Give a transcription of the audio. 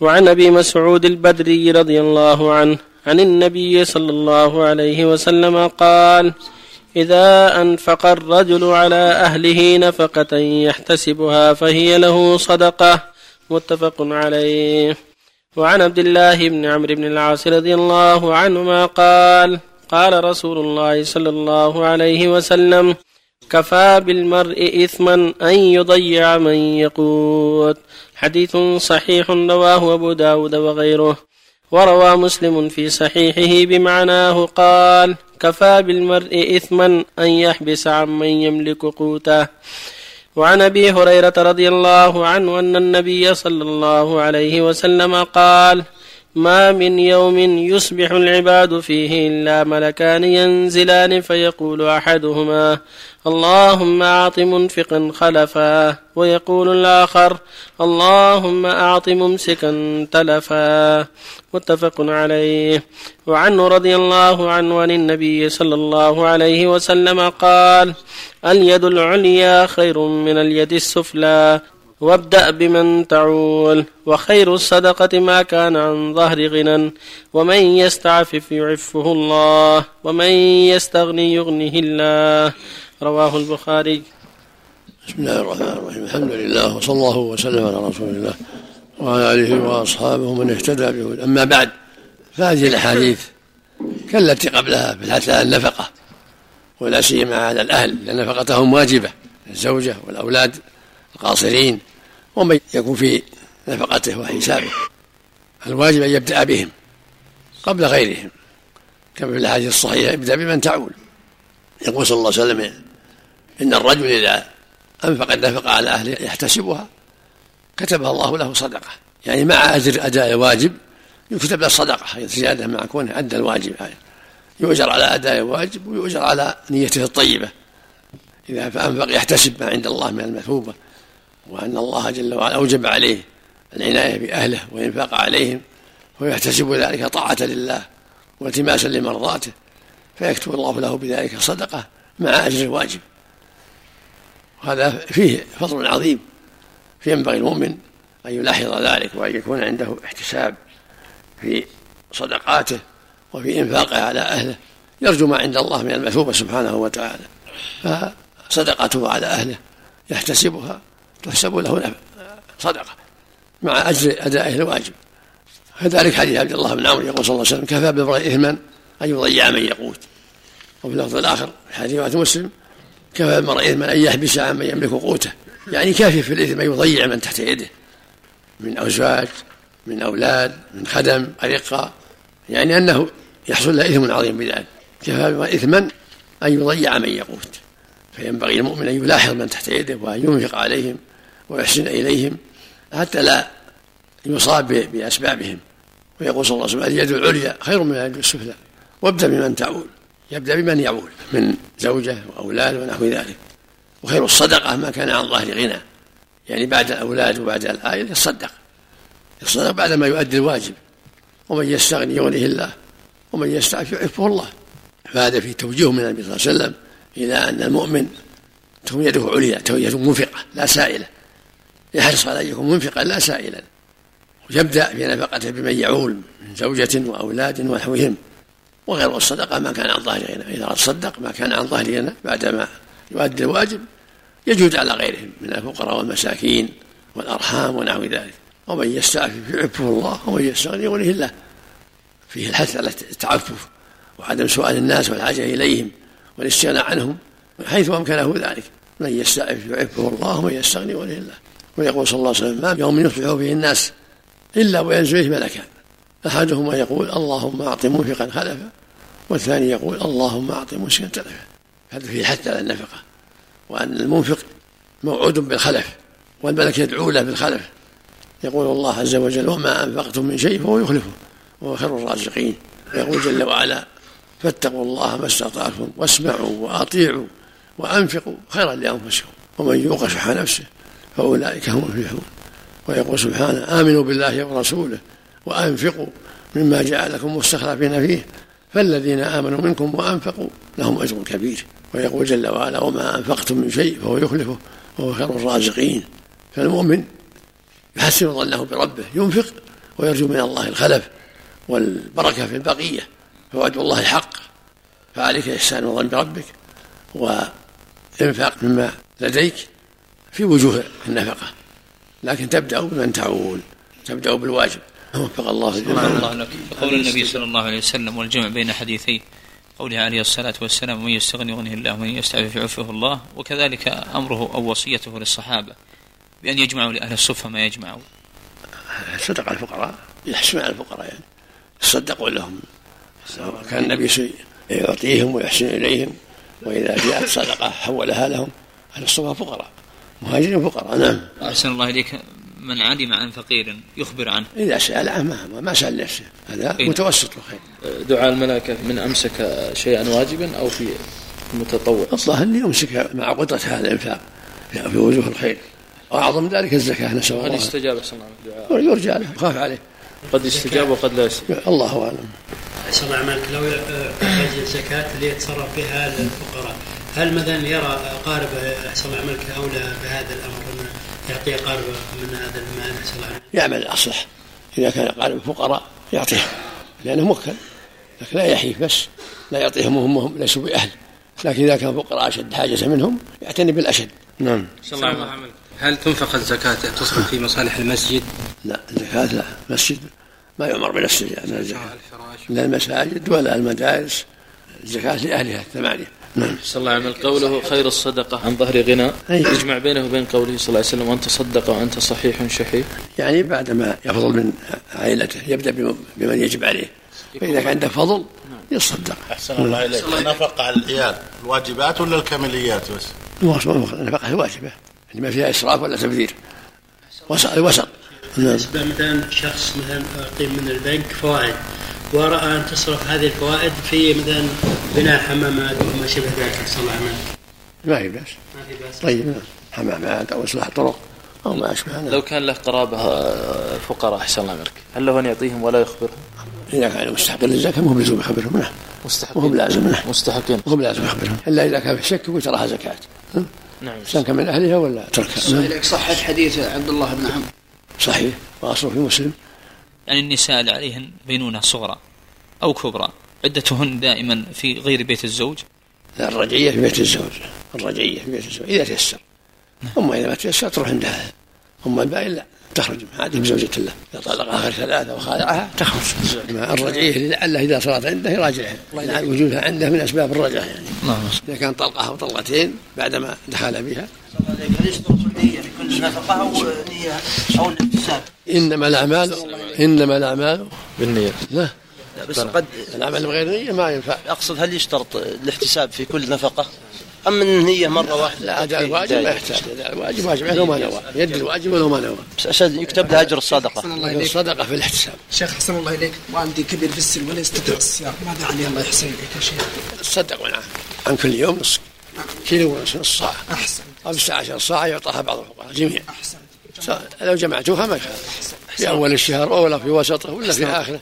وعن أبي مسعود البدري رضي الله عنه عن النبي صلى الله عليه وسلم قال إذا أنفق الرجل على أهله نفقة يحتسبها فهي له صدقة. متفق عليه. وعن عبد الله بن عمرو بن العاص رضي الله عنهما قال قال رسول الله صلى الله عليه وسلم كفى بالمرء إثما أن يضيع من يقوت حديث صحيح رواه أبو داود وغيره. وروى مسلم في صحيحه بمعناه قال كفى بالمرء إثما أن يحبس عمن يملك قوته. وعن أبي هريرة رضي الله عنه أن النبي صلى الله عليه وسلم قال ما من يوم يصبح العباد فيه إلا ملكان ينزلان فيقول أحدهما اللهم أعط منفقا خلفا ويقول الآخر اللهم أعط ممسكا تلفا. متفق عليه. وعنه رضي الله عنه عن النبي صلى الله عليه وسلم قال اليد العليا خير من اليد السفلى. وابدأ بمن تعول. وخير الصدقة ما كان عن ظهر غنى. ومن يستعفف يعفه الله. ومن يستغني يغنه الله. رواه البخاري. بسم الله الرحمن الرحيم. الحمد لله وصلى الله وسلم على رسول الله وعلى آله وأصحابه من اهتدى به. أما بعد فهذه الأحاديث كالتي قبلها في الحث على النفقة ولا سيما على الأهل لأن نفقتهم واجبة الزوجة والأولاد. القاصرين ومن يكون في نفقته وحسابه. الواجب أن يبدأ بهم قبل غيرهم كما في الأحاديث الصحيحة ابدا بمن تعول. يقول صلى الله عليه وسلم إن الرجل إذا أنفق النفقة على أهله يحتسبها كتبها الله له صدقة. يعني مع أجر أداء الواجب يكتب له الصدقه زيادة مع كونه أدى الواجب يؤجر على أداء الواجب ويؤجر على نيته الطيبة. إذا فأنفق يحتسب ما عند الله من المثوبة. وأن الله جل وعلا أوجب عليه العناية بأهله والإنفاق عليهم ويحتسب ذلك طاعة لله والتماسا لمرضاته فيكتب الله له بذلك صدقة مع أجر الواجب. وهذا فيه فضل عظيم فينبغي المؤمن أن يلاحظ ذلك وأن يكون عنده احتساب في صدقاته وفي إنفاقه على أهله يرجو ما عند الله من المثوبة سبحانه وتعالى. فصدقته على أهله يحتسبها تحسب له صدقة. مع أجر أدائه الواجب. كذلك حديث عبد الله بن عمرو يقول صلى الله عليه وسلم كفى بالمرء إثما أن يضيع من يقوت وفي اللفظ الآخر حديث مسلم كفى بالمرء إثما أن يحبس عن من يملك قوته. يعني كافي في الإثم أن يضيع من تحت يده. من أزواج من أولاد من خدم أرقة يعني أنه يحصل له إثم عظيم بذلك. كفى إثما أن يضيع من يقوت فينبغي المؤمن أن يلاحظ من تحت يده وأن ينفق عليهم ويحسن إليهم حتى لا يصاب بأسبابهم. ويقول صلى الله عليه وسلم اليد العليا خير من اليد السفلى وابدأ بمن تعول يبدأ بمن يعول من زوجة وأولاد ونحو ذلك. وخير الصدقة ما كان عن ظهر غنى يعني بعد الأولاد وبعد العائلة يصدق. يصدق بعد ما يؤدي الواجب. ومن يستغني يغنيه الله ومن يستعف يعفه الله. فهذا في توجيه من النبي صلى الله عليه وسلم إلى أن المؤمن تكون يده عليا يده منفقة لا سائلة. يحرص على أن يكون منفقا لا سائلا. ويبدأ في نفقته بمن يعول من زوجة وأولاد ونحوهم. وغير الصدقة ما كان عن ظهر غنى. إذا تصدق ما كان عن ظهر غنى. بعدما يؤدي الواجب يجوز على غيرهم من الفقراء والمساكين والأرحام ونحو ذلك. ومن يستعفف يعفه الله. ومن يستغني يغنيه الله. فيه الحث على التعفف وعدم سؤال الناس والحاجة إليهم والاستغناء عنهم حيث أمكنه ذلك. من يستعف يعفه الله. ومن يستغني يغنيه الله. ويقول صلى الله عليه وسلم ما يوم يصبح فيه الناس إلا وينزل ملكان. أحدهما يقول اللهم أعط منفقا خلفا والثاني يقول اللهم أعط مسكا تلفا هذا فيه حث على النفقة وأن المنفق موعود بالخلف والملك يدعو له بالخلف. يقول الله عز وجل وما أنفقتم من شيء فهو يخلفه. وهو خير الرازقين. يقول جل وعلا فاتقوا الله ما استطعتم واسمعوا وأطيعوا وأنفقوا خيرا لأنفسكم ومن يوق شح نفسه فأولئك هم المفلحون. ويقول سبحانه آمنوا بالله ورسوله وأنفقوا مما جعلكم مستخلفين فيه فالذين آمنوا منكم وأنفقوا لهم أجر كبير. ويقول جل وعلا وما أنفقتم من شيء فهو يخلفه وهو خير الرازقين. فالمؤمن يحسن ظنه بربه ينفق ويرجو من الله الخلف والبركة في البقية فوعد الله حق فعليك إحسان الظن بربك وإنفاق مما لديك. في وجوه النفقة. لكن تبدأ بمن تعول تبدأ بالواجب. وفق الله الله. لك قول النبي صلى الله عليه وسلم والجمع بين حديثي قوله عليه الصلاة والسلام من يستغني يغنيه الله ومن يستعفف يعفه الله. وكذلك أمره أو وصيته للصحابة بأن يجمعوا لأهل الصفة ما يجمعوا صدق الفقراء. يحسن على الفقراء يعني. يصدقوا لهم. كان النبي يعطيهم ويحسن إليهم وإذا جاءت صدقة حولها لهم. أهل الصفة فقراء. مهاجرين فقراء نعم. أحسن الله إليك. من علم عن فقير يخبر عنه. إذا سأل عنه ما, ما سأل نفسه. هذا إيه؟ متوسط الخير. دعاء الملائكة من أمسك شيئا واجبا أو في المتطوع الظاهر اللي يمسك مع قدرة هذا الإنفاق في وجوه الخير. وأعظم ذلك الزكاة نسأل الله. هل يستجاب صلى الله عليه يرجى له يخاف عليه. قد يستجاب وقد لا يستجاب. الله أعلم. أحسن الله عملك لو يحتاج الزكاة اللي يتصرف بها للفقراء. هل مثلا يرى قارب أحسن الله عملك أولى بهذا الأمر؟ أنه يعطيه قارب من هذا المال الله عملك. يعمل الأصلح. إذا كان قارب الفقراء يعطيه لأنه موكل لكن لا يحيف بس لا يعطيهم وهم هم ليسوا بأهل. لكن إذا كان فقراء أشد حاجة منهم يعتني بالأشد. نعم. الله. عملك هل تنفق الزكاة تصرف في مصالح المسجد؟ لا الزكاة لا. المسجد ما يؤمر بنفس الزكاة لا المساجد ولا المدارس. الزكاة لأهلها الثمانية نعم. صلى الله عليه وسلم. قوله خير الصدقة. عن ظهر غنى. يجمع بينه وبين قوله صلى الله عليه وسلم وأنت صدق وأنت صحيح شحيح. يعني بعدما يفضل من عائلته يبدأ بمن يجب عليه. فإذا كان عنده فضل يصدق. أحسن الله إليك. النفقة على العيال. الواجبات ولا الكماليات بس؟ النفقة الواجبة اللي ما فيها إسراف ولا تبذير. وسط الوسط نعم. بالنسبة مثلا شخص مثلا أعطي من البنك فوائد ورأى أن تصرف هذه الفوائد في مثلا بناء حمامات وما شبه ذلك. صلى الله عليه وسلم ما في بأس. ما في بأس. طيب نعم. حمامات أو إصلاح طرق أو ما أشبه لو كان له قرابة فقراء أحسن الله عملك هل له أن يعطيهم ولا يخبرهم؟ إذا كان مستحق للزكاة مو بلزوم يخبرهم نعم مستحقين. مو بلازم نعم مستحقين. مو بلازم يخبرهم. إلا إذا كان في شك يقول تراها زكاة. نعم. سواء كان من أهلها ولا تركها. نعم. صحة حديث عبد الله بن عمرو. صحيح. وأصله في مسلم. يعني النساء اللي عليهن بينونة صغرى أو كبرى عدتهن دائما في غير بيت الزوج؟ لا الرجعية في بيت الزوج الرجعية في بيت الزوج إذا تيسر. أما إذا ما تيسر تروح عندها. أما الباقي لا تخرج هذه بزوجة له. إذا طلق آخر ثلاثة وخالعها تخرج. الرجعية لعله إذا صارت عنده يراجعها. يعني وجودها عنده من أسباب الرجعة يعني. إذا كان طلقها وطلقتين بعدما دخل بها. هل يشترط النية في كل نفقة أو نية أو الاكتساب؟ إنما الأعمال إنما الأعمال بالنية. لا. بس قد العمل بغير نية ما ينفع. أقصد هل يشترط الاحتساب في كل نفقة؟ أم النية مرة واحدة؟ لا أداء الواجب ما يحتاج. الواجب واجب لو ما نوى يد الواجب ولو ما نوى بس عشان يكتب له أجر الصدقة. الصدقة في الاحتساب. شيخ حسن الله إليك. والدي كبير في السن ولا يستطيع الصيام ماذا عليه الله يحسن إليك يا شيخ؟ تصدق معه عن كل يوم نص كيلو ونص نص صاع. أحسن. خمسة عشر صاع يعطاها بعض الفقراء جميع. أحسن. لو جمعتوها ما يخالف. في أول الشهر أو في وسطه ولا في آخره.